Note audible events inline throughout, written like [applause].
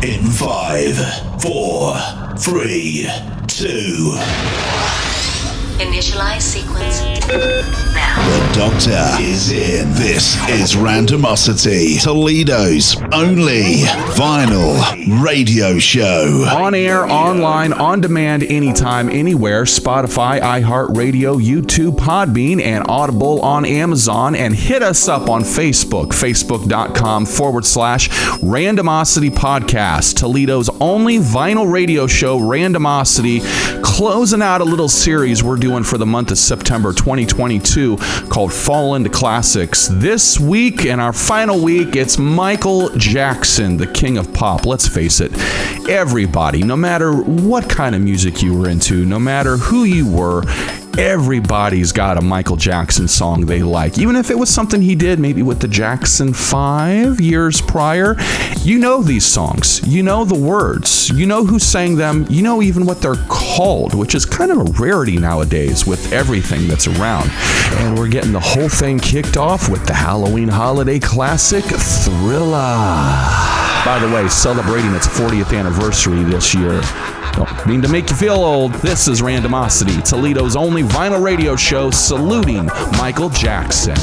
In five, four, three, two. Initialize sequence now. The Doctor is in. This is Randomosity, Toledo's only vinyl radio show. On air, online, on demand, anytime, anywhere. Spotify, iHeartRadio, YouTube, Podbean, and Audible on Amazon. And hit us up on Facebook, facebook.com forward slash Randomosity Podcast. Toledo's only vinyl radio show, Randomosity, closing out a little series we're doing for the month of September 2022 called Fall into Classics. This week and our final week, it's Michael Jackson, the king of pop. Let's face it, everybody, no matter what kind of music you were into, no matter who you were, everybody's got a Michael Jackson song they like. Even if it was something he did maybe with the Jackson 5 years prior, you know these songs. You know the words. You know who sang them. You know even what they're called, which is kind of a rarity nowadays with everything that's around. And we're getting the whole thing kicked off with the Halloween holiday classic Thriller. By the way, celebrating its 40th anniversary this year. Don't mean to make you feel old. This is Randomosity, Toledo's only vinyl radio show saluting Michael Jackson.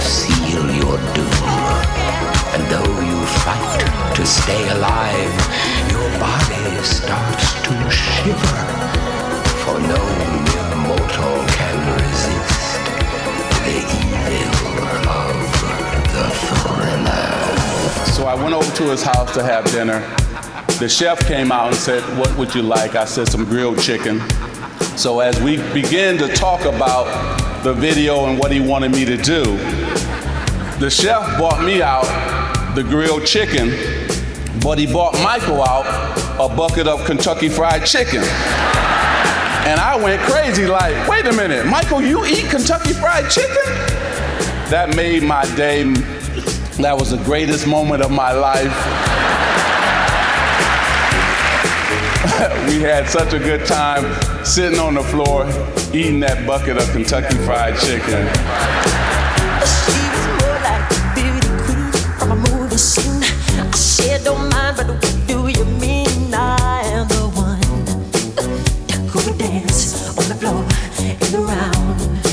seal your doom. And though you fight to stay alive, your body starts to shiver. For no mere mortal can resist the evil of the. So I went over to his house to have dinner. The chef came out and said, What would you like? I said, Some grilled chicken. So as we began to talk about the video and what he wanted me to do, the chef bought me out the grilled chicken, but he bought Michael out a bucket of Kentucky Fried Chicken. And I went crazy, like, wait a minute, Michael, you eat Kentucky Fried Chicken? That made my day. That was the greatest moment of my life. [laughs] we had such a good time sitting on the floor eating that bucket of Kentucky Fried Chicken. [laughs] the floor the around.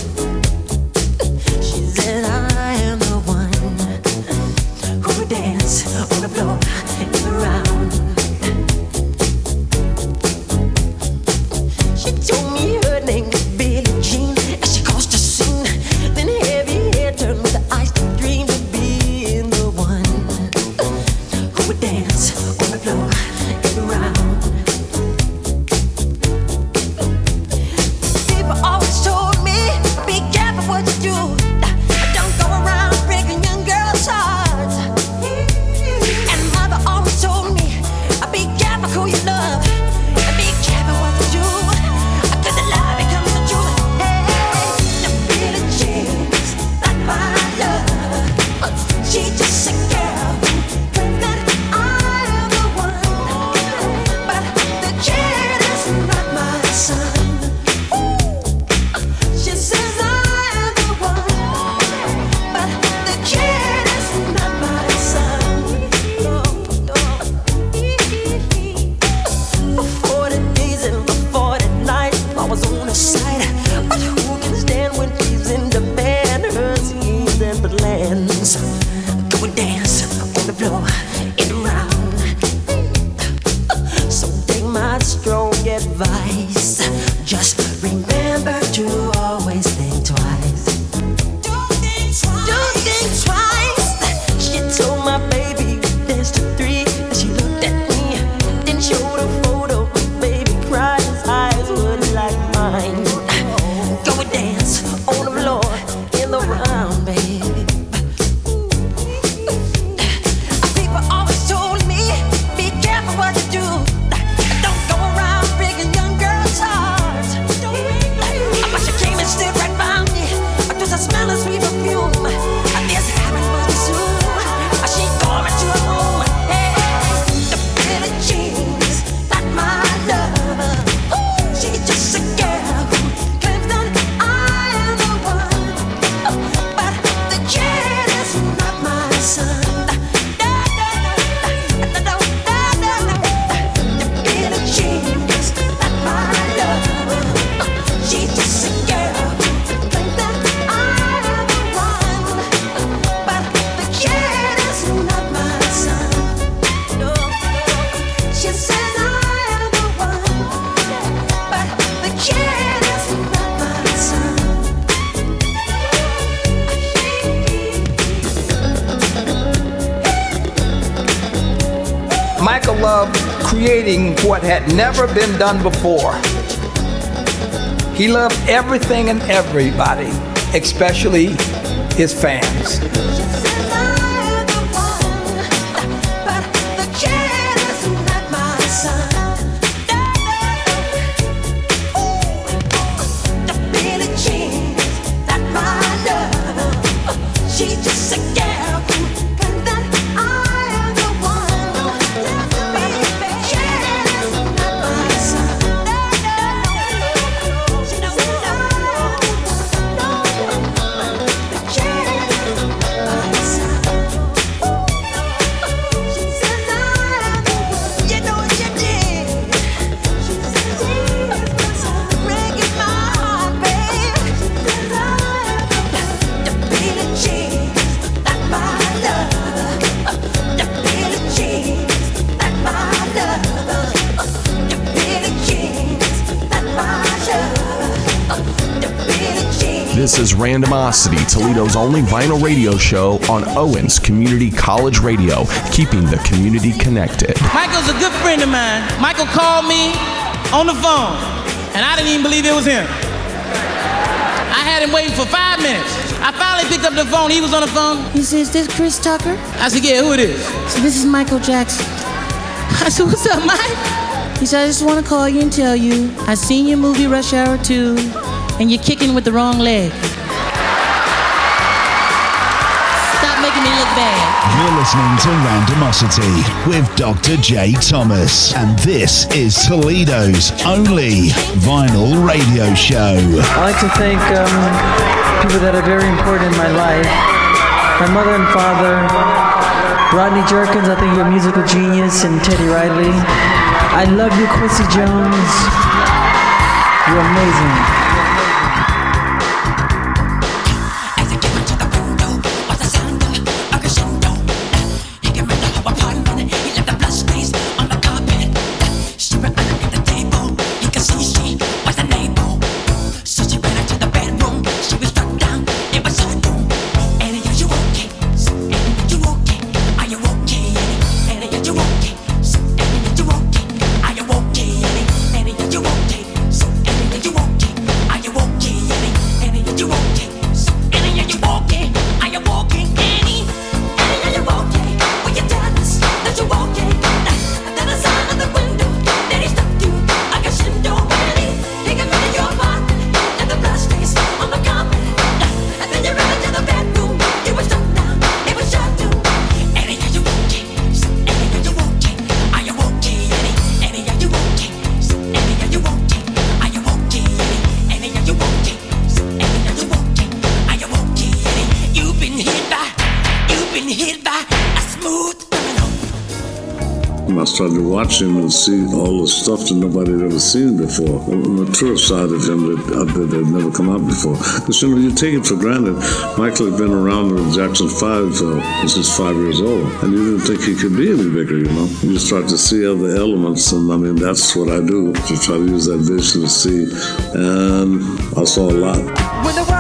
never been done before. He loved everything and everybody, especially his fans. Randomosity, Toledo's only vinyl radio show on Owens Community College Radio, keeping the community connected. Michael's a good friend of mine. Michael called me on the phone, and I didn't even believe it was him. I had him waiting for five minutes. I finally picked up the phone. He was on the phone. He says, this Chris Tucker? I said, yeah, who it is? So this is Michael Jackson. [laughs] I said, what's up, Mike? He said, I just want to call you and tell you I seen your movie Rush Hour 2, and you're kicking with the wrong leg. Making me look bad. You're listening to Randomosity with Dr. J. Thomas, and this is Toledo's only vinyl radio show. I like to thank um, people that are very important in my life. My mother and father, Rodney Jerkins, I think you're a musical genius, and Teddy Riley. I love you, Quincy Jones. You're amazing. See all the stuff that nobody had ever seen before. The mature side of him that, uh, that had never come out before. Because you know, you take it for granted. Michael had been around when Jackson 5 uh, just five years old. And you didn't think he could be any bigger, you know. You start to see other elements. And I mean, that's what I do to try to use that vision to see. And I saw a lot.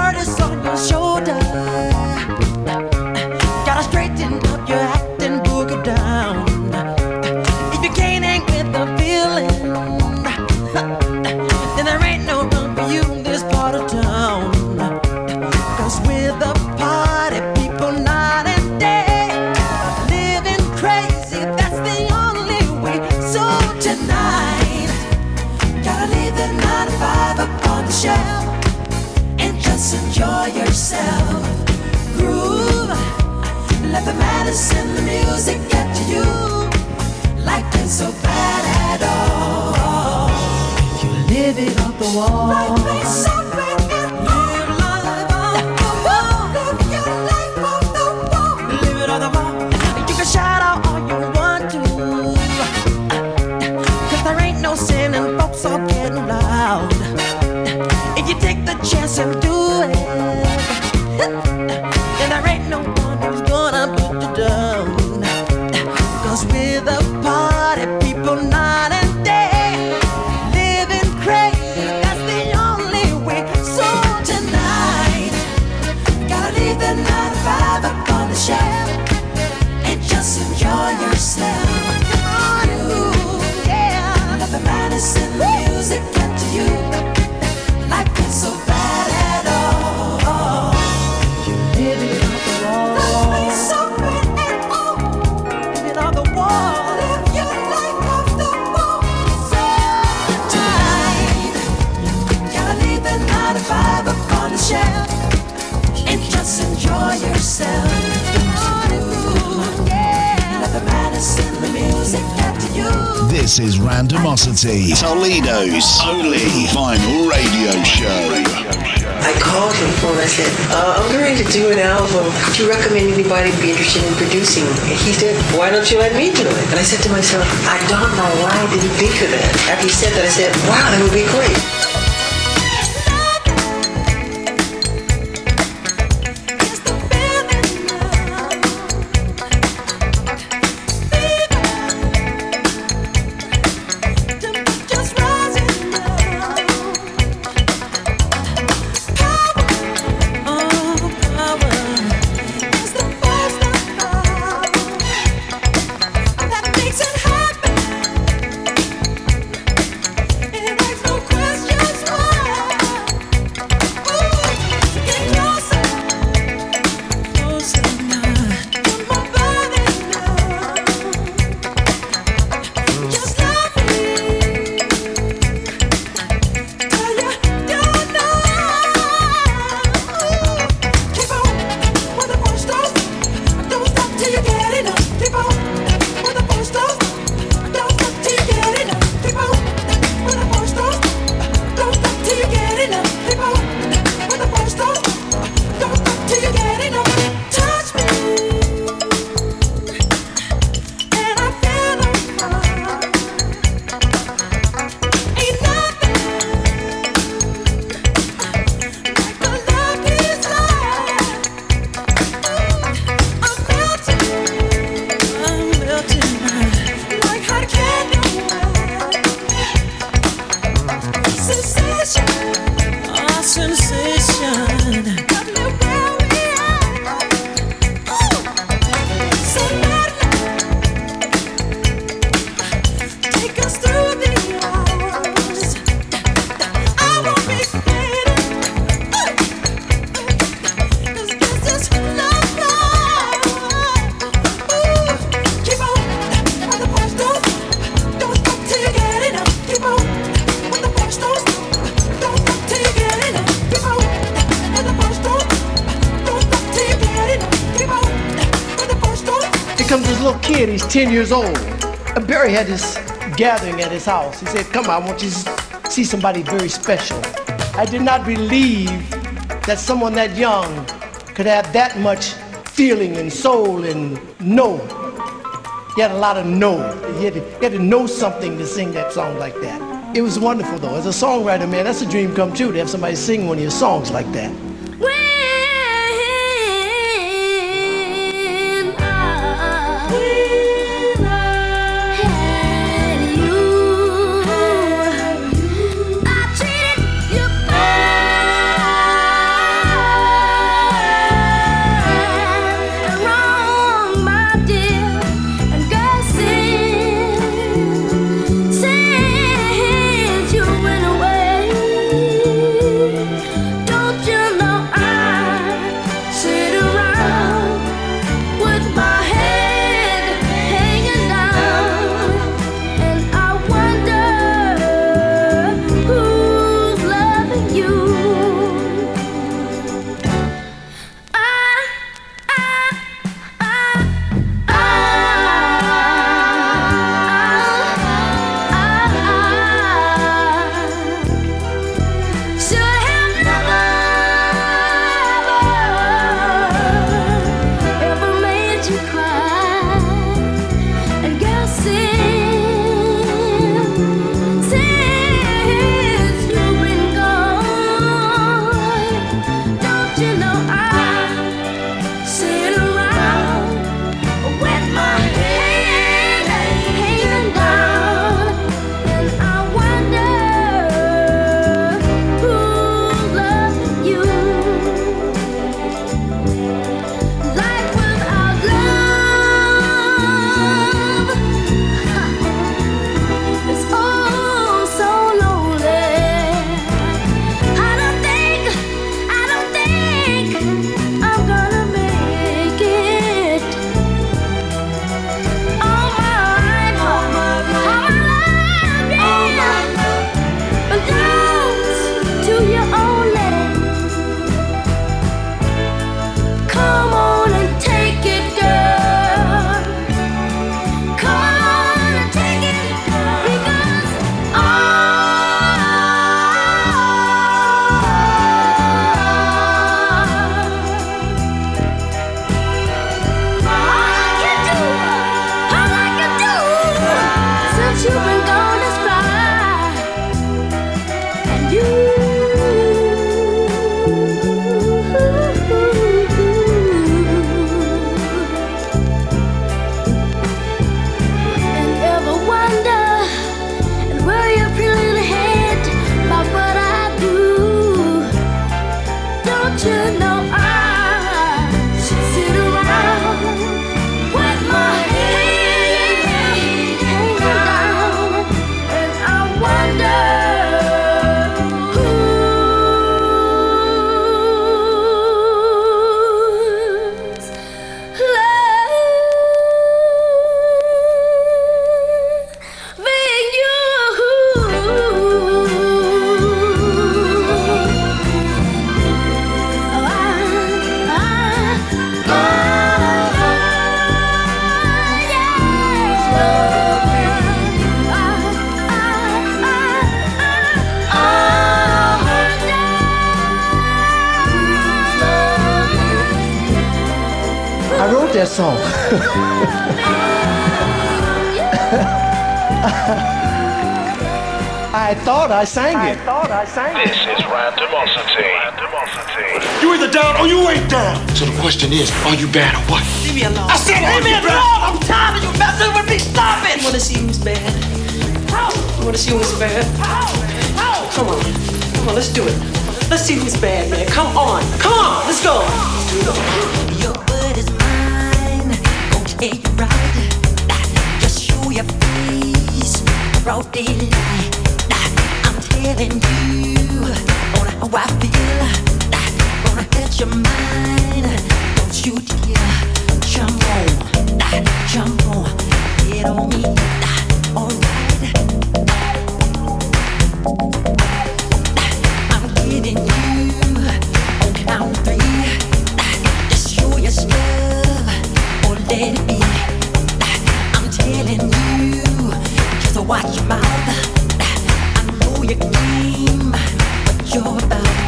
This is Randomosity, Toledo's only vinyl radio show. I called him for and I said, uh, I'm going to do an album. Do you recommend anybody be interested in producing? And he said, why don't you let me do it? And I said to myself, I don't know why I didn't think of that. After he said that, I said, wow, that would be great. 10 years old. Berry had this gathering at his house. He said, Come on, I want you to see somebody very special. I did not believe that someone that young could have that much feeling and soul and know. He had a lot of know. He had, to, he had to know something to sing that song like that. It was wonderful though. As a songwriter, man, that's a dream come true to have somebody sing one of your songs like that. Song. [laughs] I thought I sang it. I thought I sang This is randomosity. Randomosity. You either down or you ain't down. So the question is, are you bad or what? Leave me alone. I said, leave are me you bad? alone. I'm tired of you messing with me. Stop it. You wanna see who's bad? You wanna see who's bad? Come on. Come on, let's do it. Let's see who's bad, man. Come on. Come on, let's go. Your word I'm telling you on how I feel. Gonna hurt your mind. Don't you dare jump on. Jump on. Get on me. Alright. I'm getting you on count three. Show or let it be. Watch your mouth. I know your claim but you're the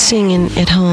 singing at home.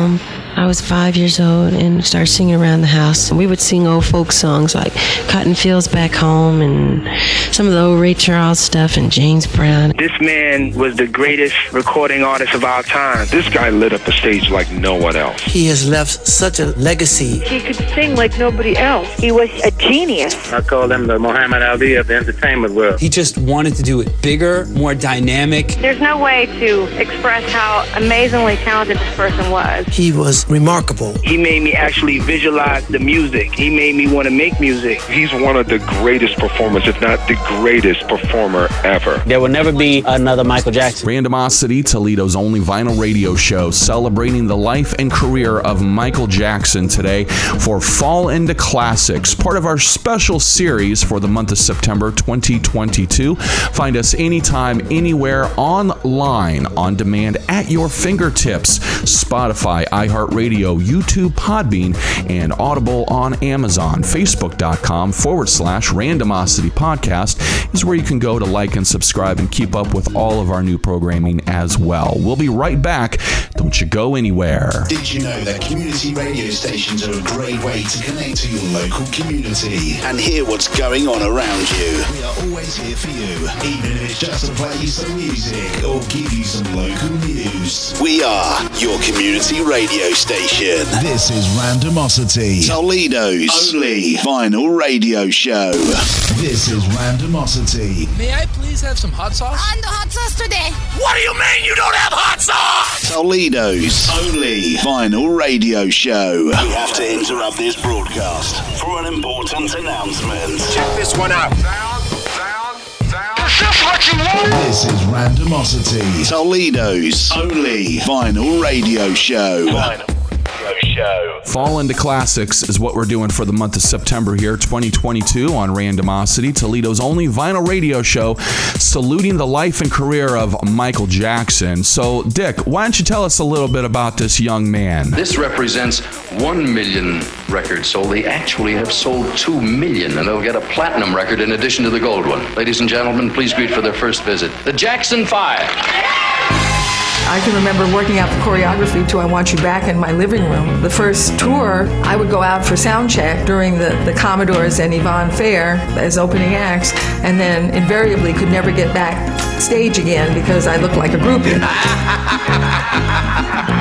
I was five years old and started singing around the house. We would sing old folk songs like Cotton Fields Back Home and some of the old Ray Charles stuff and James Brown. This man was the greatest recording artist of our time. This guy lit up the stage like no one else. He has left such a legacy. He could sing like nobody else. He was a genius. I call him the Muhammad Ali of the entertainment world. He just wanted to do it bigger, more dynamic. There's no way to express how amazingly talented this person was. He was remarkable. He made me actually visualize the music. He made me want to make music. He's one of the greatest performers, if not the greatest performer ever. There will never be another Michael Jackson. Randomosity, Toledo's only vinyl radio show, celebrating the life and career of Michael Jackson today for Fall into Classics, part of our special series for the month of September 2022. Find us anytime, anywhere, online, on demand, at your fingertips. Spotify, iHeartRadio, YouTube, Podbean, and Audible on Amazon. Facebook.com forward slash Randomosity Podcast is where you can go to like and subscribe and keep up with all of our new programming as well. We'll be right back. Don't you go anywhere. Did you know that community radio stations are a great way to connect to your local community and hear what's going on around you? We are always here for you, even if it's just to play you some music or give you some local news. We are your community radio station. This is Randomosity, Toledo's only vinyl radio show. This is Randomosity. May I please have some hot sauce? On the hot sauce today. What do you mean you don't have hot sauce? Toledo's only vinyl radio show. We have to interrupt this broadcast for an important announcement. Check this one out. Is this what you want? This is Randomosity, Toledo's only vinyl radio show. Fall into Classics is what we're doing for the month of September here, 2022, on Randomosity, Toledo's only vinyl radio show, saluting the life and career of Michael Jackson. So, Dick, why don't you tell us a little bit about this young man? This represents 1 million records sold. They actually have sold 2 million, and they'll get a platinum record in addition to the gold one. Ladies and gentlemen, please greet for their first visit the Jackson Five. I can remember working out the choreography to I Want You Back in my living room. The first tour, I would go out for sound check during the, the Commodores and Yvonne Fair as opening acts, and then invariably could never get back stage again because I looked like a groupie. [laughs]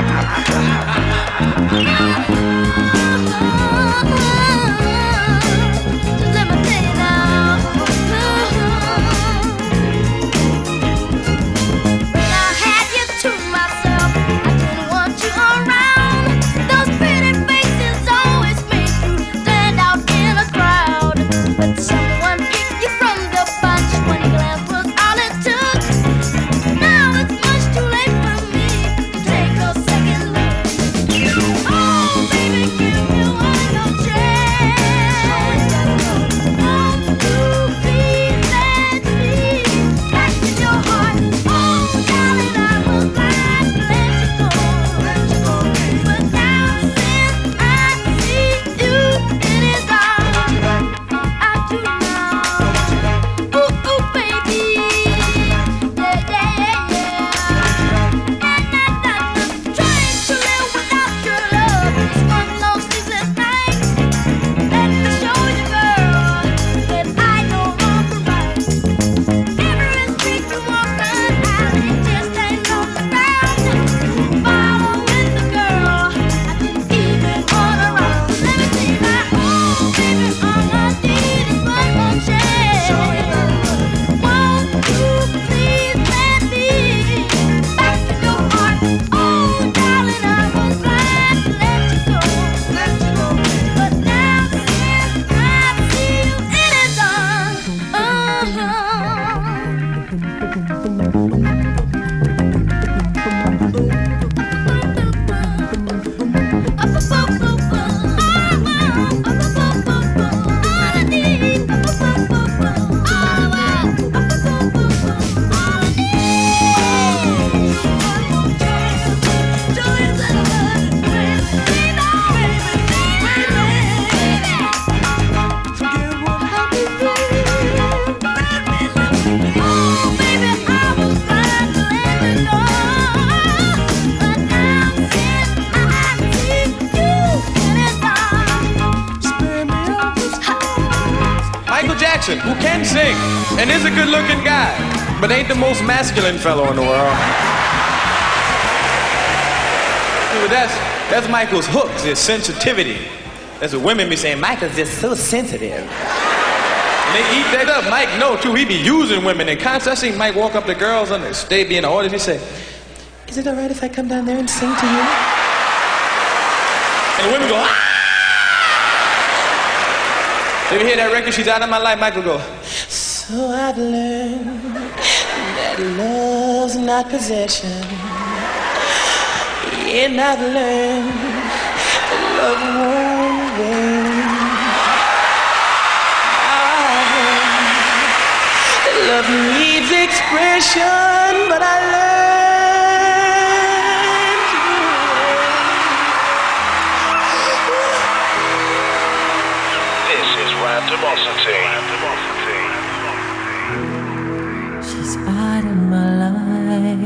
Jackson, who can sing and is a good looking guy, but ain't the most masculine fellow in the world. But that's, that's Michael's hooks, his sensitivity. That's what women be saying, Michael's just so sensitive. And they eat that up. Mike know too, he be using women in concerts. I seen Mike walk up to girls on the stage being the audience, he say, is it all right if I come down there and sing to you? And the women go, ah! If you hear that record, she's out of my life, Michael go, So I've learned that love's not possession. And I've learned that love won't win. I've learned that love needs expression, but I learned She's out of my life.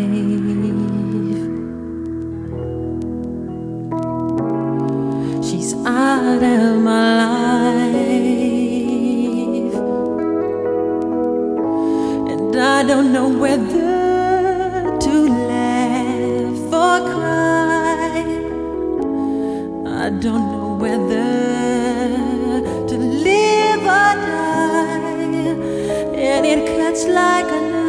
She's out of my life. And I don't know whether. I don't know whether And it cuts like a knife.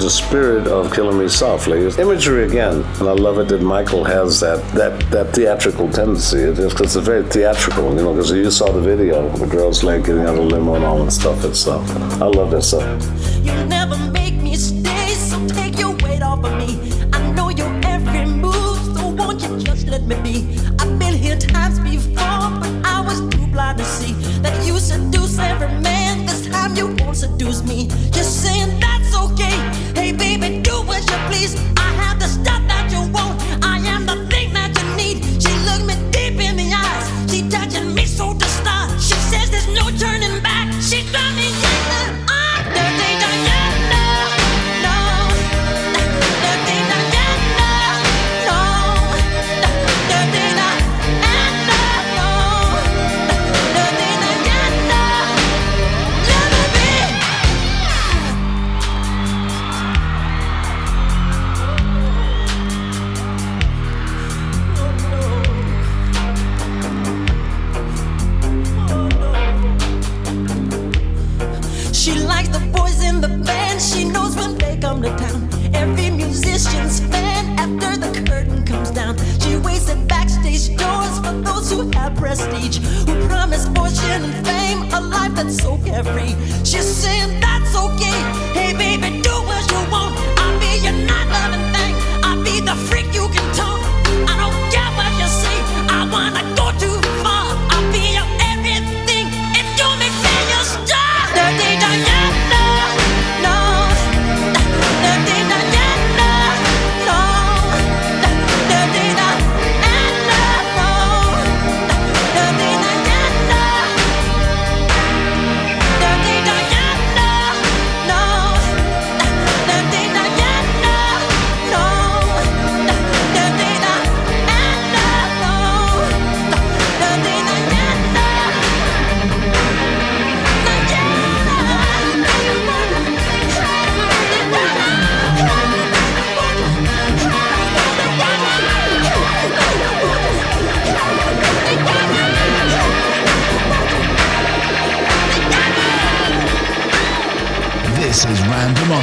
The spirit of Killing Me Softly is imagery again. And I love it that Michael has that that, that theatrical tendency. It is because it's very theatrical, you know, because you saw the video, the girl's leg getting out of the limo and all that stuff and stuff. I love that stuff.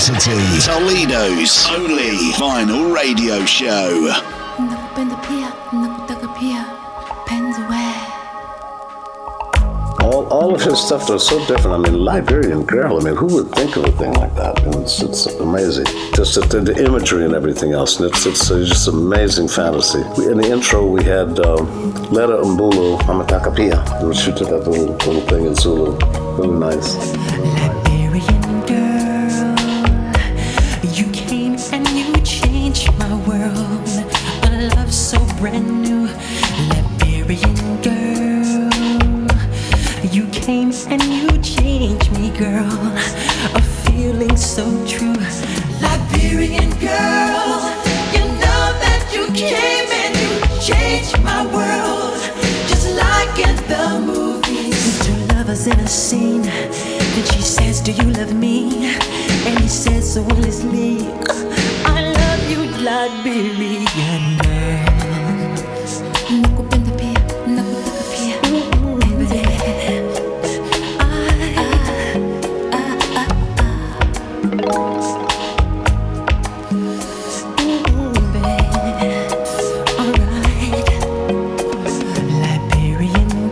Randomosity, Toledo's only vinyl radio show. Nakupenda pia, nakutaka pia, penzi we. All, all of his stuff was so different. I mean, Liberian Girl, I mean, who would think of a thing like that? And it's, it's amazing. Just the, the imagery and everything else. And it's, it's uh, just amazing fantasy. We, in the intro, we had um, Letta Mbulu Amatakapia, which she did that little, little thing in Zulu. Really nice. My world. A love so brand new. Liberian girl, you came and you changed me, girl. A feeling so true. Liberian girl, you know that you came and you changed my world. Just like in the movies. Two lovers in a scene. Then she says, Do you love me? And he says so endlessly,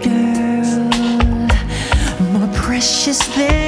girl, more precious than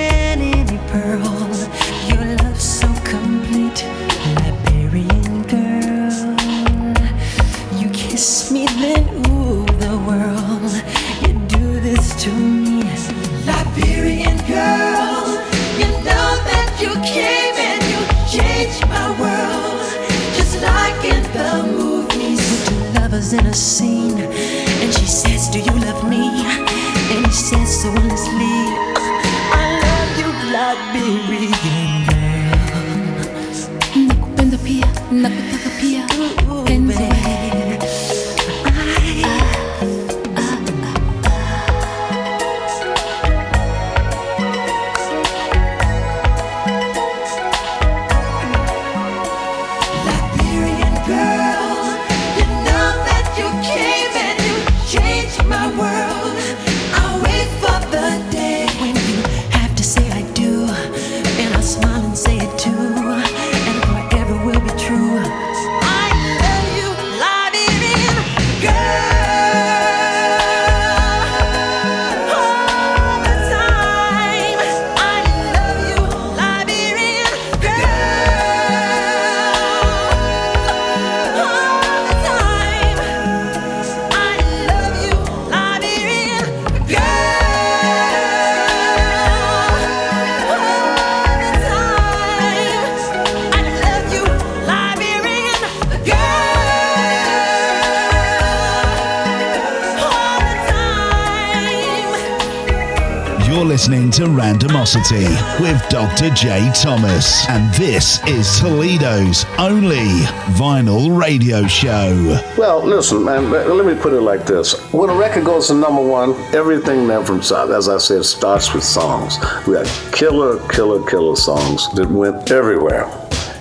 listening to Randomosity with Dr. J. Thomas, and this is Toledo's only vinyl radio show. Well, listen, man, let me put it like this. When a record goes to number one, everything then from, as I said, starts with songs. We had killer, killer, killer songs that went everywhere.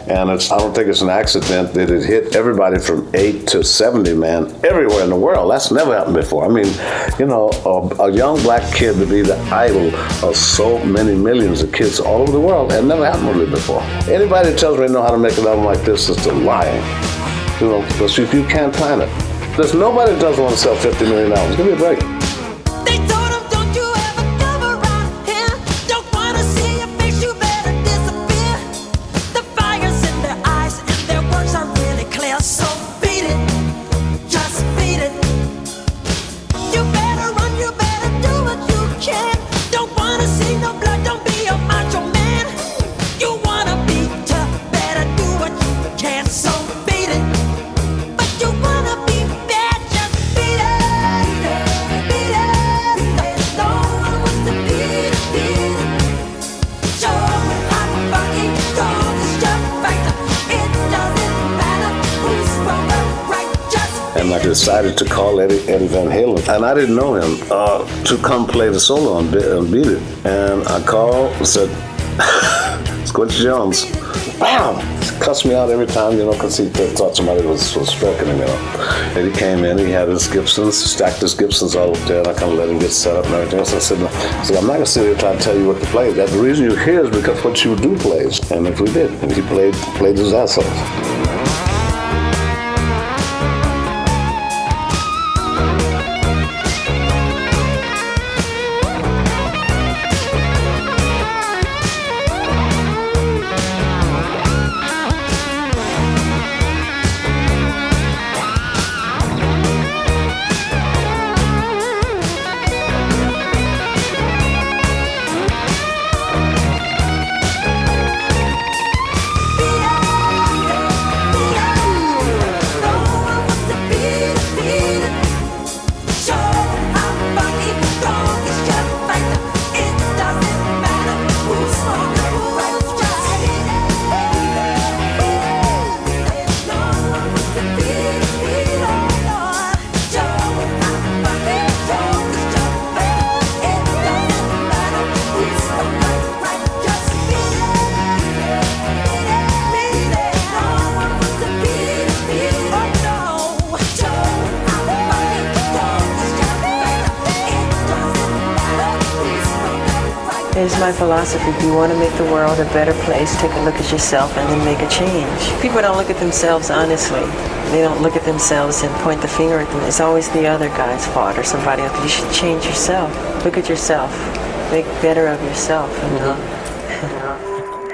And I don't think it's an accident that it hit everybody from 8 to 70, man, everywhere in the world. That's never happened before. I mean, you know, a, a young black kid to be the idol of so many millions of kids all over the world had never happened really before. Anybody that tells me they know how to make an album like this is a lying. You know, because you, you can't plan it. There's nobody that doesn't want to sell 50 million albums. Give me a break. Decided to call Eddie, Eddie Van Halen. And I didn't know him uh, to come play the solo on, Be- on Beat It. And I called and said, [laughs] it's Quincy Jones. Bam! Cussed me out every time, you know, because he th- thought somebody was, was stroking him, you know. And he came in, he had his Gibsons, stacked his Gibsons all up there, and I kind of let him get set up and everything else. I said, no. I said, I'm not going to sit here trying to tell you what to play. That the reason you're here is because what you do plays. And if we did, and he played, played his ass off. Is my philosophy. If you want to make the world a better place, take a look at yourself and then make a change. People don't look at themselves honestly. They don't look at themselves and point the finger at them. It's always the other guy's fault or somebody else. You should change yourself. Look at yourself. Make better of yourself. [laughs] You know?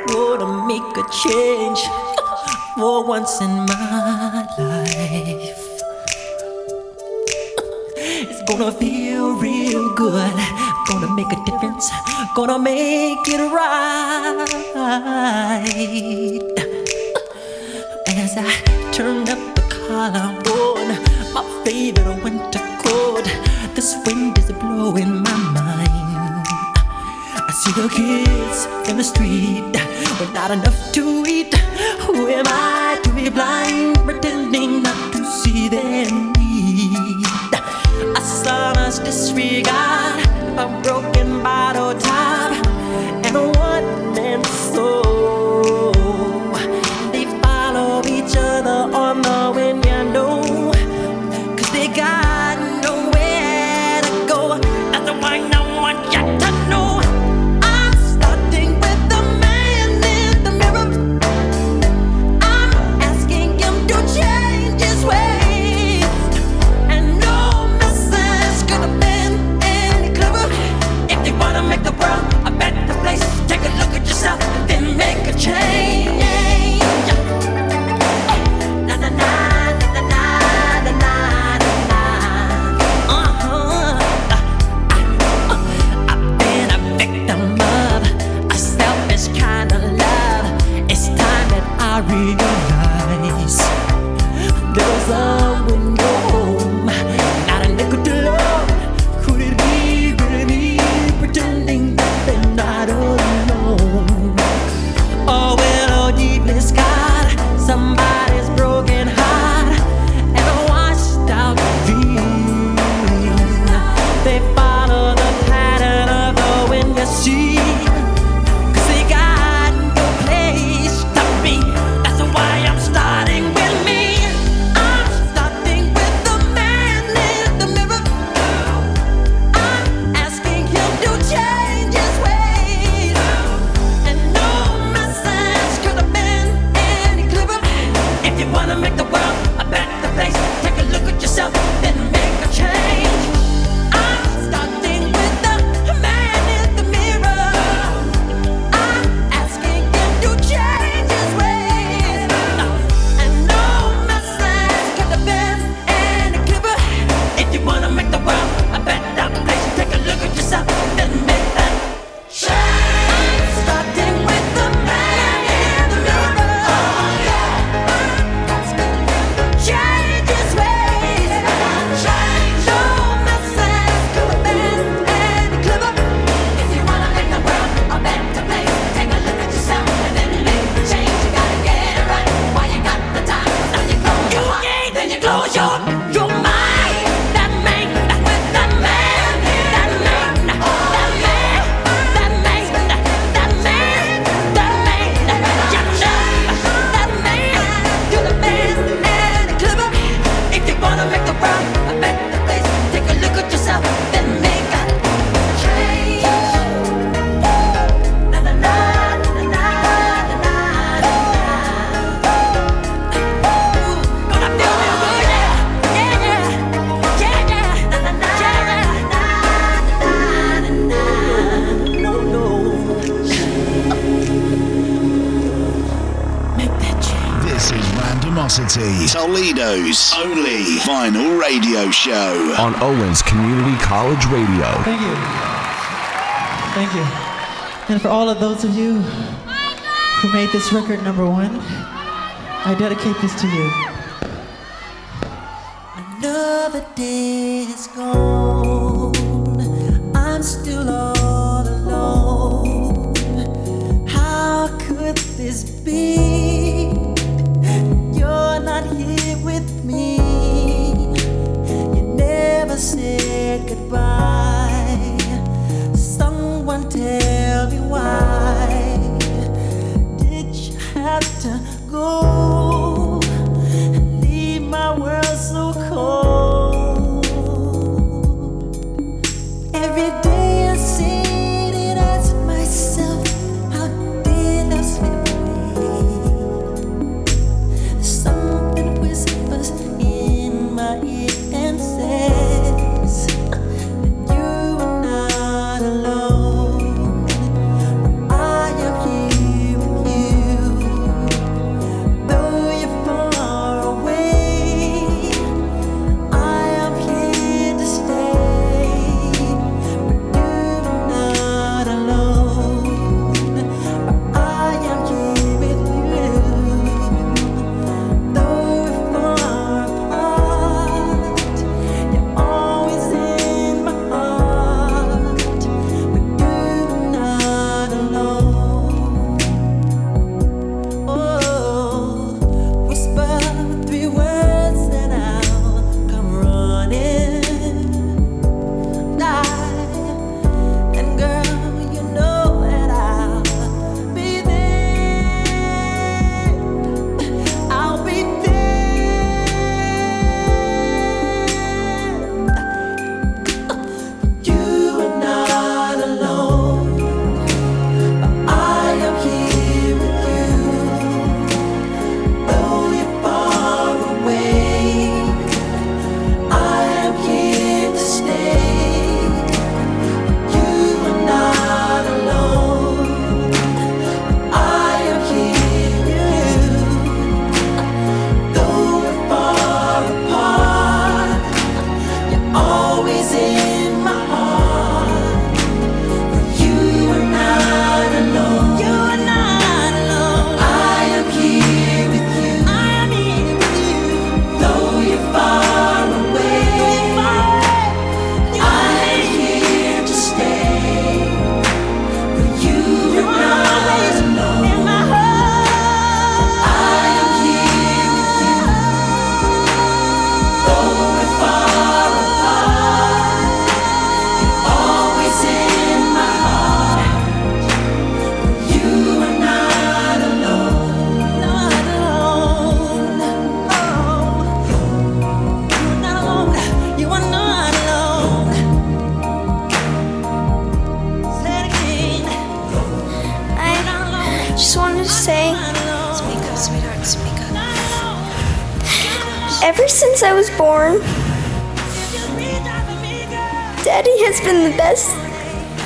Gonna make a change [laughs] for once in my life. [laughs] It's gonna feel real good. Gonna make a difference. Gonna make it right. As I turn up the collar on my favorite winter coat, this wind is blowing my mind. I see the kids in the street with not enough to eat. Who am I to be blind, pretending not to see them? Sonorous disregard, a broken bottle top, and a one man soul. Show. On Owens Community College Radio. Thank you. Thank you. And for all of those of you who made this record number one, I dedicate this to you. Another day is gone. I'm still all alone. How could this be? Ever since I was born, Daddy has been the best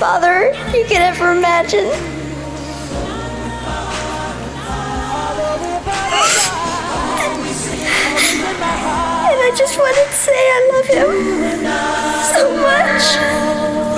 father you could ever imagine. And I just wanted to say I love him so much.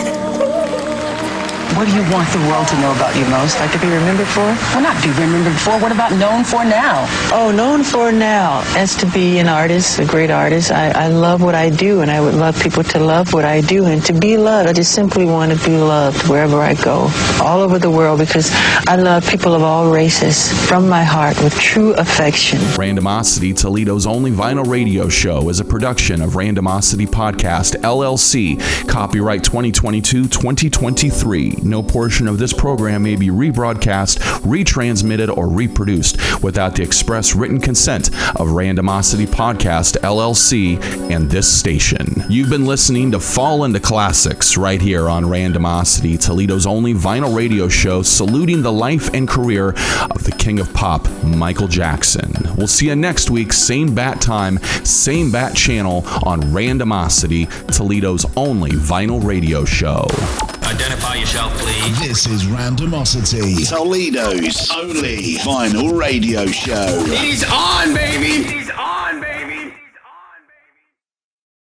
What do you want the world to know about you most? Like to be remembered for? Well, not be remembered for. What about known for now? Oh, known for now. As to be an artist, a great artist. I, I love what I do, and I would love people to love what I do. And to be loved, I just simply want to be loved wherever I go, all over the world, because I love people of all races from my heart with true affection. Randomosity, Toledo's only vinyl radio show, is a production of Randomosity Podcast, LLC. Copyright 2022 2023. No portion of this program may be rebroadcast, retransmitted, or reproduced without the express written consent of Randomosity Podcast LLC and this station. You've been listening to Fall into Classics right here on Randomosity, Toledo's only vinyl radio show saluting the life and career of the king of pop, Michael Jackson. We'll see you next week, same bat time, same bat channel on Randomosity, Toledo's only vinyl radio show. Identify yourself, please. This is Randomosity, Toledo's only vinyl radio show. He's on, baby. He's on.